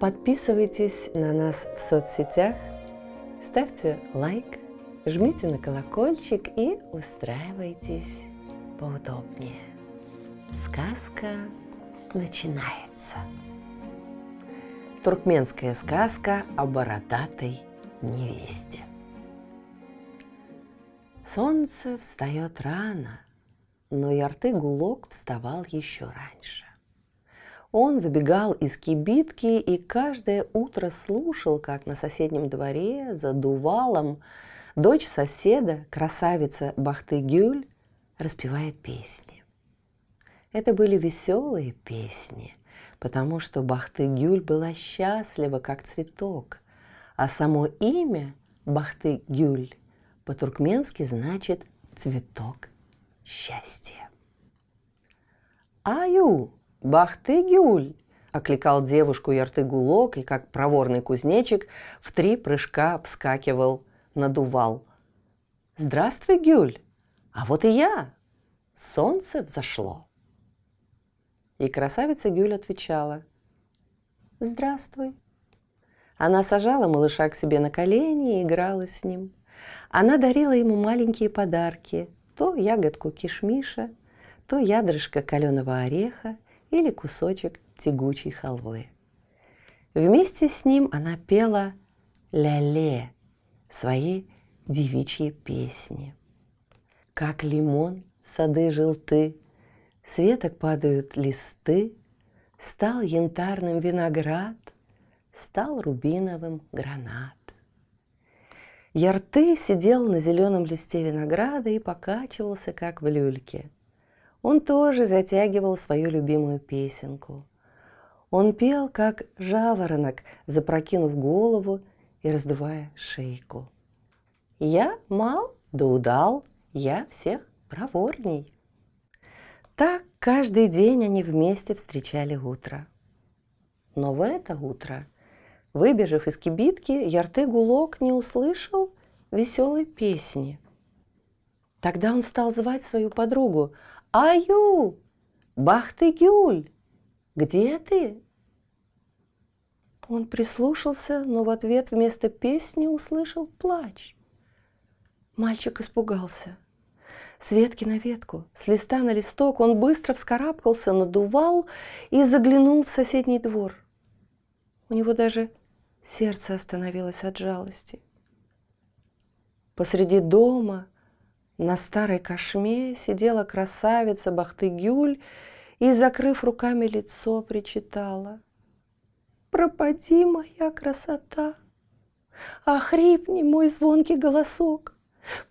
Подписывайтесь на нас в соцсетях, ставьте лайк, жмите на колокольчик и устраивайтесь поудобнее. Сказка начинается. Туркменская сказка о бородатой невесте. Солнце встает рано, но Ярты-Гулок вставал еще раньше. Он выбегал из кибитки и каждое утро слушал, как на соседнем дворе за дувалом дочь соседа, красавица Бахты-Гюль, распевает песни. Это были веселые песни, потому что Бахты-Гюль была счастлива, как цветок, а само имя Бахты-Гюль по-туркменски значит «цветок счастья». «Аю, Бахты-Гюль!» – окликал девушку Ярты-Гулок и, как проворный кузнечик, в три прыжка вскакивал, надувал. «Здравствуй, Гюль! А вот и я! Солнце взошло!» И красавица Гюль отвечала. «Здравствуй!» Она сажала малыша к себе на колени и играла с ним. Она дарила ему маленькие подарки, то ягодку кишмиша, то ядрышко каленого ореха или кусочек тягучей халвы. Вместе с ним она пела «Ля-ле» свои девичьи песни. Как лимон сады желты, Светок падают листы, Стал янтарным виноград, Стал рубиновым гранат. Ярты сидел на зеленом листе винограда и покачивался, как в люльке. Он тоже затягивал свою любимую песенку. Он пел, как жаворонок, запрокинув голову и раздувая шейку. «Я мал да удал, я всех проворней». Так каждый день они вместе встречали утро. Но в это утро, выбежав из кибитки, Ярты-Гулок не услышал веселой песни. Тогда он стал звать свою подругу. «Аю! Бахты-Гюль! Где ты?» Он прислушался, но в ответ вместо песни услышал плач. Мальчик испугался – с ветки на ветку, с листа на листок он быстро вскарабкался, надувал и заглянул в соседний двор. У него даже сердце остановилось от жалости. Посреди дома на старой кошме сидела красавица Бахтыгюль и, закрыв руками лицо, причитала. «Пропади, моя красота! Охрипни, мой звонкий голосок!»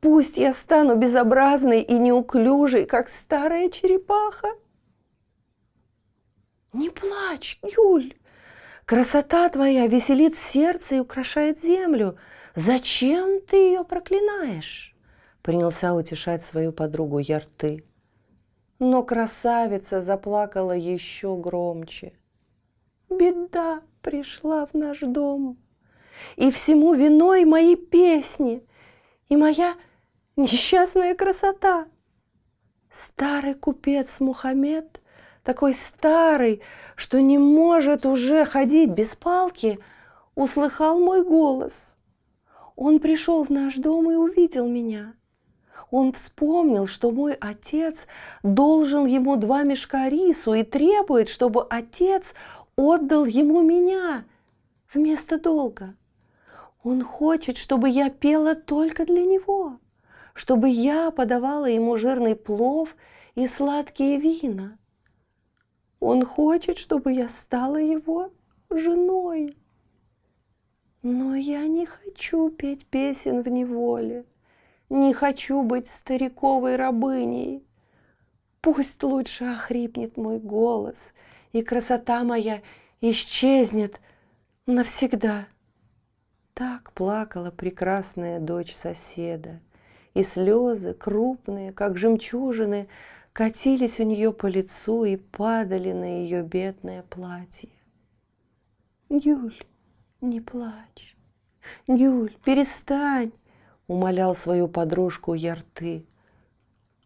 Пусть я стану безобразной и неуклюжей, как старая черепаха. Не плачь, Юль. Красота твоя веселит сердце и украшает землю. Зачем ты ее проклинаешь? Принялся утешать свою подругу Ярты. Но красавица заплакала еще громче. Беда пришла в наш дом, и всему виной мои песни – и моя несчастная красота. Старый купец Мухаммед, такой старый, что не может уже ходить без палки, услыхал мой голос. Он пришел в наш дом и увидел меня. Он вспомнил, что мой отец должен ему два мешка рису и требует, чтобы отец отдал ему меня вместо долга. Он хочет, чтобы я пела только для него, чтобы я подавала ему жирный плов и сладкие вина. Он хочет, чтобы я стала его женой. Но я не хочу петь песен в неволе, не хочу быть стариковой рабыней. Пусть лучше охрипнет мой голос, и красота моя исчезнет навсегда. Так плакала прекрасная дочь соседа, и слезы, крупные, как жемчужины, катились у нее по лицу и падали на ее бедное платье. «Гюль, не плачь! Гюль, перестань!» — умолял свою подружку Ярты.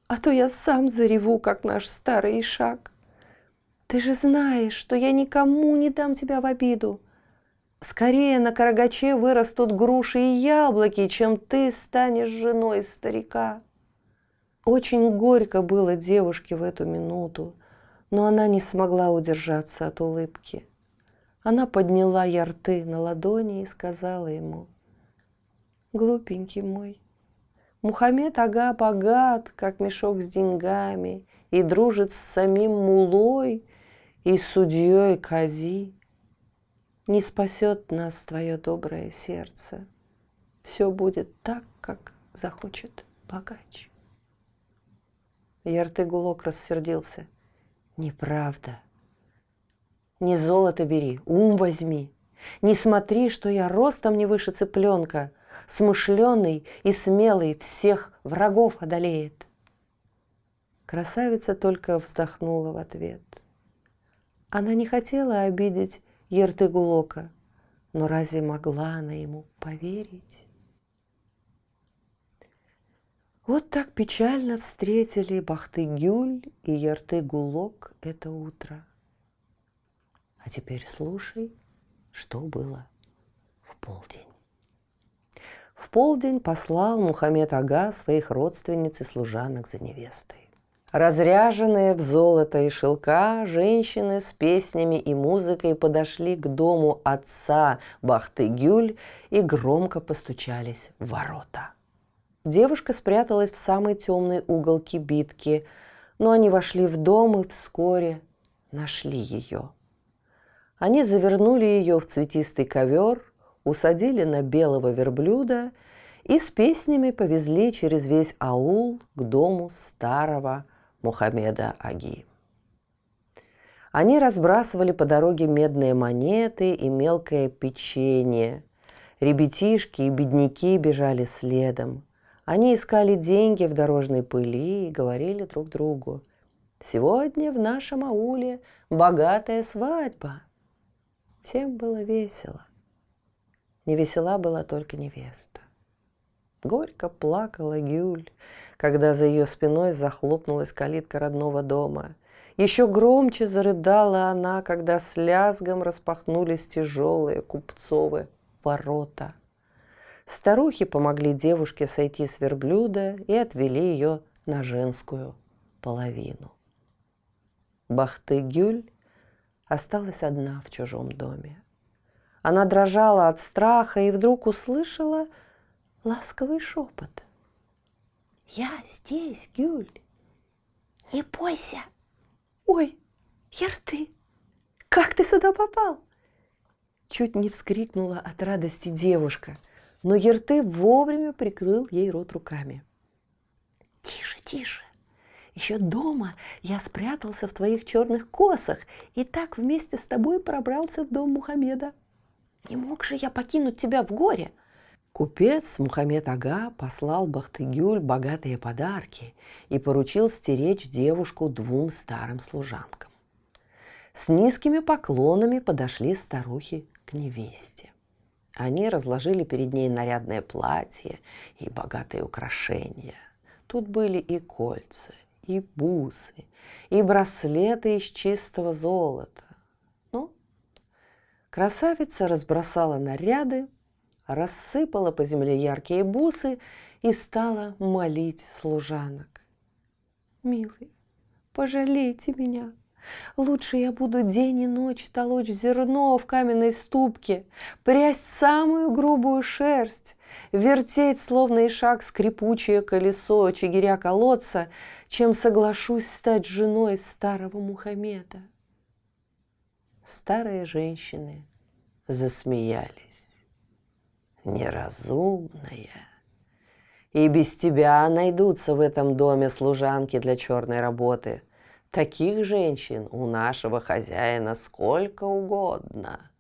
«А то я сам зареву, как наш старый Ишак. Ты же знаешь, что я никому не дам тебя в обиду. Скорее на Карагаче вырастут груши и яблоки, чем ты станешь женой старика». Очень горько было девушке в эту минуту, но она не смогла удержаться от улыбки. Она подняла ярты на ладони и сказала ему, «Глупенький мой, Мухаммед Ага богат, как мешок с деньгами, и дружит с самим Мулой и судьей Кази. Не спасет нас твое доброе сердце. Все будет так, как захочет богач. Яртыгулок рассердился. Неправда. Не золото бери, ум возьми. Не смотри, что я ростом не выше цыпленка, смышленый и смелый всех врагов одолеет. Красавица только вздохнула в ответ. Она не хотела обидеть Ертыгулока, но разве могла она ему поверить? Вот так печально встретили Бахты-Гюль и Ярты-Гулок это утро. А теперь слушай, что было в полдень. В полдень послал Мухаммед Ага своих родственниц и служанок за невестой. Разряженные в золото и шелка, женщины с песнями и музыкой подошли к дому отца Бахты-Гюль и громко постучались в ворота – Девушка спряталась в самый темный угол кибитки, но они вошли в дом и вскоре нашли ее. Они завернули ее в цветистый ковер, усадили на белого верблюда и с песнями повезли через весь аул к дому старого Мухаммеда Аги. Они разбрасывали по дороге медные монеты и мелкое печенье. Ребятишки и бедняки бежали следом – они искали деньги в дорожной пыли и говорили друг другу. «Сегодня в нашем ауле богатая свадьба». Всем было весело. Не весела была только невеста. Горько плакала Гюль, когда за ее спиной захлопнулась калитка родного дома. Еще громче зарыдала она, когда с лязгом распахнулись тяжелые купцовые ворота – Старухи помогли девушке сойти с верблюда и отвели ее на женскую половину. Бахты-Гюль осталась одна в чужом доме. Она дрожала от страха и вдруг услышала ласковый шепот. «Я здесь, Гюль! Не бойся!» «Ой, Ярты, как ты сюда попал?» Чуть не вскрикнула от радости девушка – но Ерты вовремя прикрыл ей рот руками. «Тише, тише! Еще дома я спрятался в твоих черных косах и так вместе с тобой пробрался в дом Мухаммеда. Не мог же я покинуть тебя в горе!» Купец Мухаммед Ага послал Бахтыгюль богатые подарки и поручил стеречь девушку двум старым служанкам. С низкими поклонами подошли старухи к невесте. Они разложили перед ней нарядное платье и богатые украшения. Тут были и кольца, и бусы, и браслеты из чистого золота. Красавица разбросала наряды, рассыпала по земле яркие бусы и стала молить служанок. «Милый, пожалейте меня, Лучше я буду день и ночь толочь зерно в каменной ступке, прясть самую грубую шерсть, вертеть, словно и шаг скрипучее колесо чигиря колодца, чем соглашусь стать женой старого Мухаммеда. Старые женщины засмеялись. Неразумная. И без тебя найдутся в этом доме служанки для черной работы – Таких женщин у нашего хозяина сколько угодно.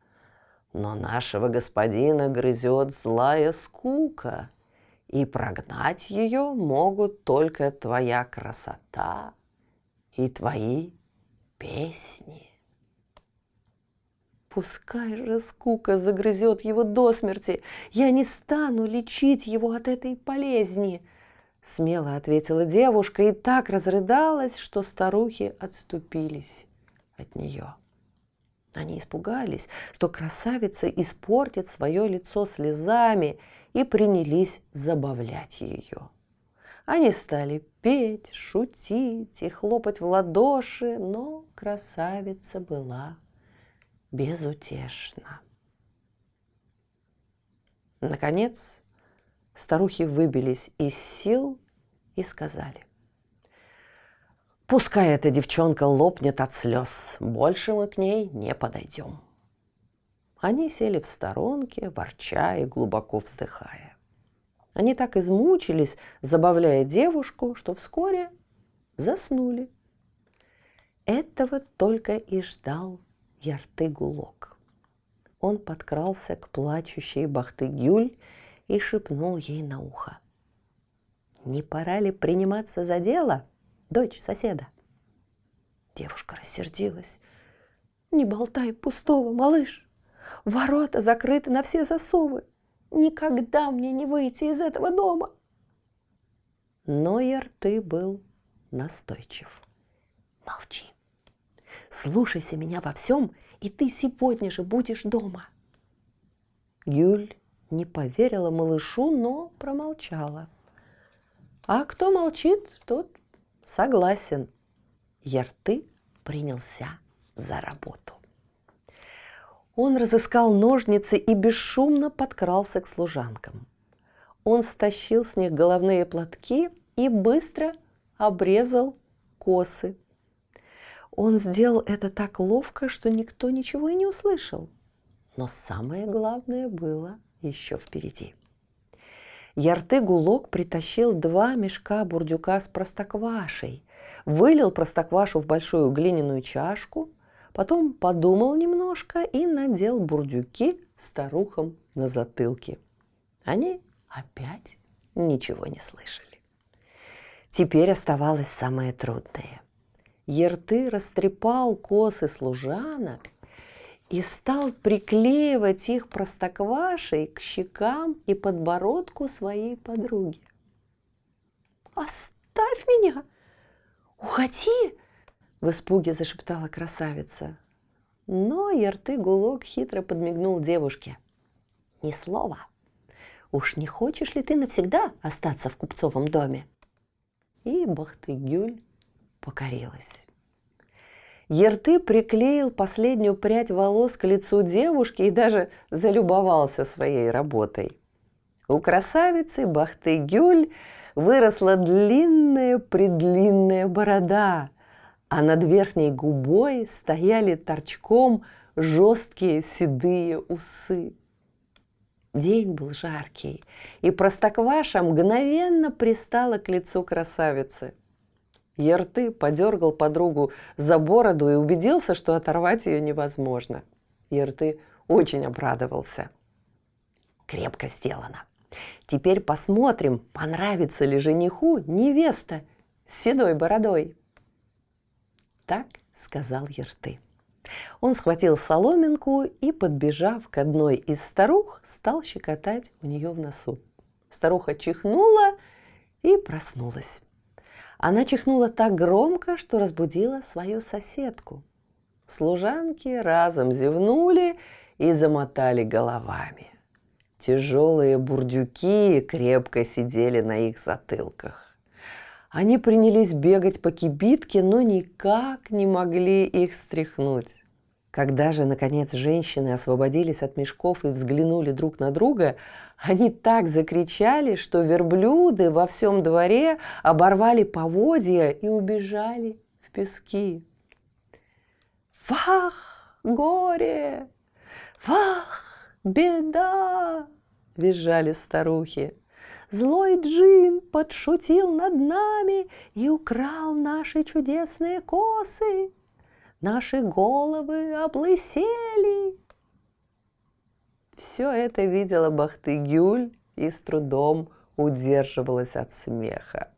но нашего господина грызет злая скука, и прогнать ее могут только твоя красота и твои песни. Пускай же скука загрызет его до смерти, я не стану лечить его от этой болезни, смело ответила девушка и так разрыдалась, что старухи отступились от нее. Они испугались, что красавица испортит свое лицо слезами и принялись забавлять ее. Они стали петь, шутить и хлопать в ладоши, но красавица была безутешна. Наконец, старухи выбились из сил и сказали, Пускай эта девчонка лопнет от слез, больше мы к ней не подойдем. Они сели в сторонке, ворча и глубоко вздыхая. Они так измучились, забавляя девушку, что вскоре заснули. Этого только и ждал Ярты-Гулок. Он подкрался к плачущей Бахты-Гюль и шепнул ей на ухо. «Не пора ли приниматься за дело?» дочь соседа. Девушка рассердилась. «Не болтай пустого, малыш! Ворота закрыты на все засовы. Никогда мне не выйти из этого дома!» Но Ярты был настойчив. «Молчи! Слушайся меня во всем, и ты сегодня же будешь дома!» Гюль не поверила малышу, но промолчала. А кто молчит, тот Согласен. Ярты принялся за работу. Он разыскал ножницы и бесшумно подкрался к служанкам. Он стащил с них головные платки и быстро обрезал косы. Он сделал это так ловко, что никто ничего и не услышал. Но самое главное было еще впереди. Ярты-гулок притащил два мешка бурдюка с простоквашей, вылил простоквашу в большую глиняную чашку, потом подумал немножко и надел бурдюки старухам на затылке. Они опять ничего не слышали. Теперь оставалось самое трудное. Ерты растрепал косы служанок и стал приклеивать их простоквашей к щекам и подбородку своей подруги. «Оставь меня! Уходи!» – в испуге зашептала красавица. Но Ярты-Гулок хитро подмигнул девушке. «Ни слова! Уж не хочешь ли ты навсегда остаться в купцовом доме?» И Бахты-Гюль покорилась. Ерты приклеил последнюю прядь волос к лицу девушки и даже залюбовался своей работой. У красавицы Бахты Гюль выросла длинная-предлинная борода, а над верхней губой стояли торчком жесткие седые усы. День был жаркий, и простокваша мгновенно пристала к лицу красавицы – Ерты подергал подругу за бороду и убедился, что оторвать ее невозможно. Ерты очень обрадовался. Крепко сделано. Теперь посмотрим, понравится ли жениху невеста с седой бородой. Так сказал Ерты. Он схватил соломинку и, подбежав к одной из старух, стал щекотать у нее в носу. Старуха чихнула и проснулась. Она чихнула так громко, что разбудила свою соседку. Служанки разом зевнули и замотали головами. Тяжелые бурдюки крепко сидели на их затылках. Они принялись бегать по кибитке, но никак не могли их стряхнуть. Когда же, наконец, женщины освободились от мешков и взглянули друг на друга, они так закричали, что верблюды во всем дворе оборвали поводья и убежали в пески. «Вах, горе! Вах, беда!» – визжали старухи. Злой джин подшутил над нами и украл наши чудесные косы наши головы облысели. все это видела Бахтыгюль и с трудом удерживалась от смеха.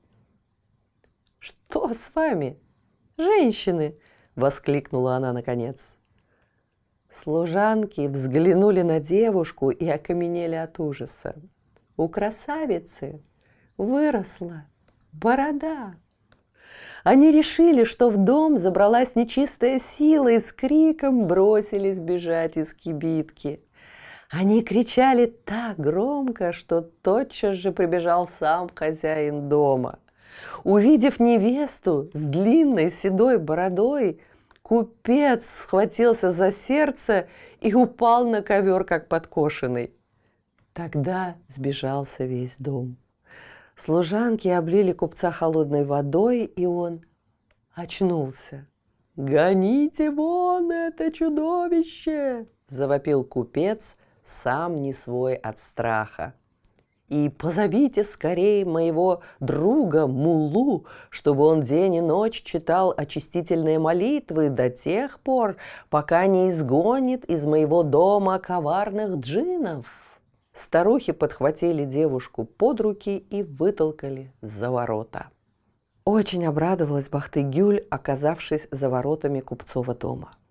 «Что с вами, женщины?» – воскликнула она наконец. Служанки взглянули на девушку и окаменели от ужаса. У красавицы выросла борода. Они решили, что в дом забралась нечистая сила и с криком бросились бежать из кибитки. Они кричали так громко, что тотчас же прибежал сам хозяин дома. Увидев невесту с длинной седой бородой, купец схватился за сердце и упал на ковер, как подкошенный. Тогда сбежался весь дом. Служанки облили купца холодной водой, и он очнулся. «Гоните вон это чудовище!» – завопил купец, сам не свой от страха. И позовите скорее моего друга Мулу, чтобы он день и ночь читал очистительные молитвы до тех пор, пока не изгонит из моего дома коварных джинов. Старухи подхватили девушку под руки и вытолкали за ворота. Очень обрадовалась Бахтыгюль, оказавшись за воротами купцова дома –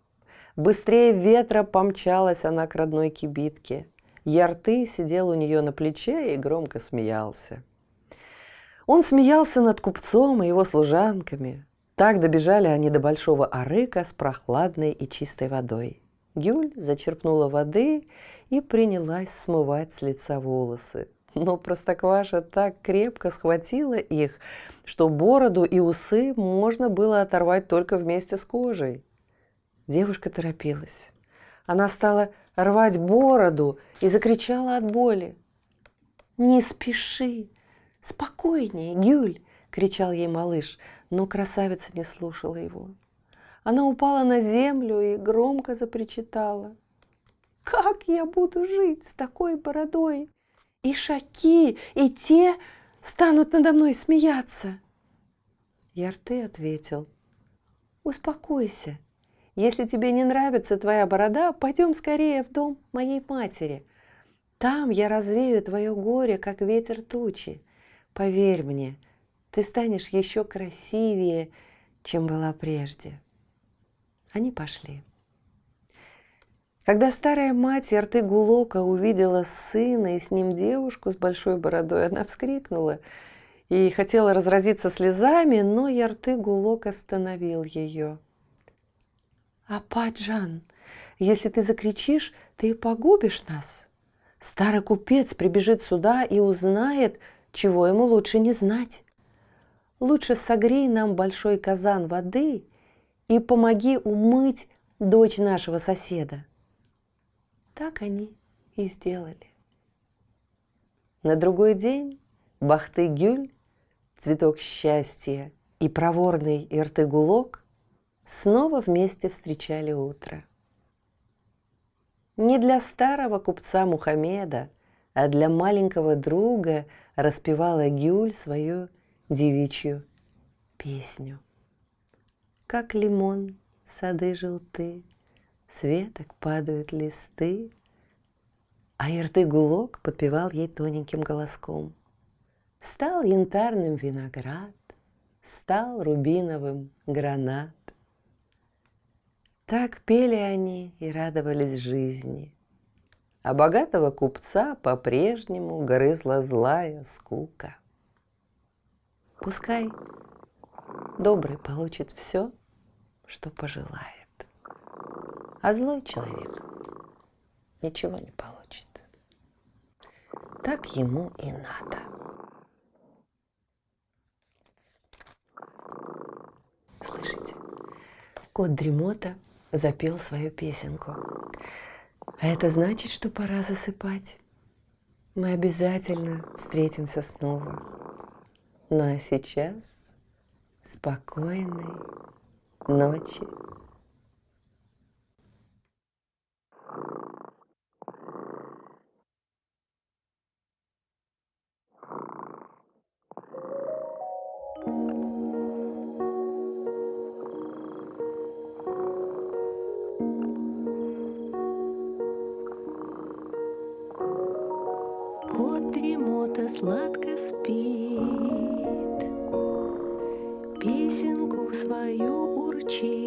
Быстрее ветра помчалась она к родной кибитке. Ярты сидел у нее на плече и громко смеялся. Он смеялся над купцом и его служанками. Так добежали они до большого арыка с прохладной и чистой водой. Гюль зачерпнула воды и принялась смывать с лица волосы. Но Простокваша так крепко схватила их, что бороду и усы можно было оторвать только вместе с кожей. Девушка торопилась. Она стала рвать бороду и закричала от боли. «Не спеши! Спокойнее, Гюль!» – кричал ей малыш, но красавица не слушала его. Она упала на землю и громко запричитала. «Как я буду жить с такой бородой? И шаки, и те станут надо мной смеяться!» Ярты ответил. «Успокойся, если тебе не нравится твоя борода, пойдем скорее в дом моей матери. Там я развею твое горе, как ветер тучи. Поверь мне, ты станешь еще красивее, чем была прежде. Они пошли. Когда старая мать Ярты Гулока увидела сына и с ним девушку с большой бородой, она вскрикнула и хотела разразиться слезами, но Ярты Гулок остановил ее – «Ападжан, если ты закричишь, ты погубишь нас. Старый купец прибежит сюда и узнает, чего ему лучше не знать. Лучше согрей нам большой казан воды и помоги умыть дочь нашего соседа». Так они и сделали. На другой день Бахты-Гюль, цветок счастья и проворный Иртыгулок снова вместе встречали утро. Не для старого купца Мухаммеда, а для маленького друга распевала Гюль свою девичью песню. Как лимон, сады желты, светок падают листы, а Ирты-Гулок подпевал ей тоненьким голоском. Стал янтарным виноград, стал рубиновым гранат. Так пели они и радовались жизни. А богатого купца по-прежнему грызла злая скука. Пускай добрый получит все, что пожелает, а злой человек ничего не получит. Так ему и надо. Слышите? Кот Дремота – запел свою песенку. А это значит, что пора засыпать. Мы обязательно встретимся снова. Ну а сейчас спокойной ночи. Кот дремота сладко спит, Песенку свою cheek.